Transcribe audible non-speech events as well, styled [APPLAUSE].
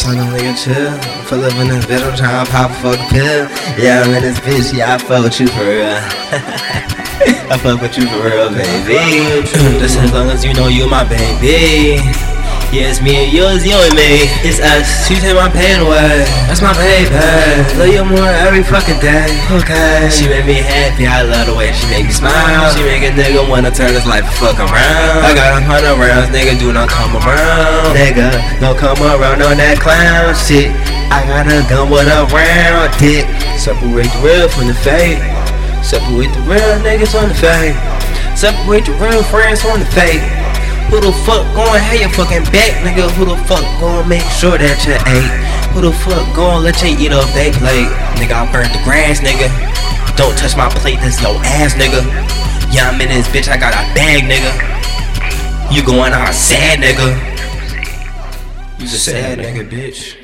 Tell them nigga chill. Full up in this bitch, I'm trying to pop a fucking pill. Yeah, I'm in this bitch, yeah, I fuck with you for real. [LAUGHS] I fuck with you for real, baby. [CLEARS THROAT] Just as long as you know you my baby. Yeah, it's me and yours, you and me. It's us. She take my pain away. That's my baby. Love you more every fucking day. Okay. She make me happy. I love the way she make me smile. She make a nigga wanna turn his life fuck around. I got a hundred rounds, nigga. Do not come around, nigga. Don't come around on that clown shit. I got a gun with a round dick. Separate the real from the fake. Separate the real niggas from the fake. Separate the real friends from the fake. Who the fuck gon' have your fucking back, nigga? Who the fuck gon' make sure that you ate? Who the fuck gon' let you eat off they plate? Nigga, I burnt the grass, nigga. Don't touch my plate, that's your ass, nigga. Yeah, I'm in this bitch, I got a bag, nigga. You going out sad, nigga. You a sad nigga, bitch.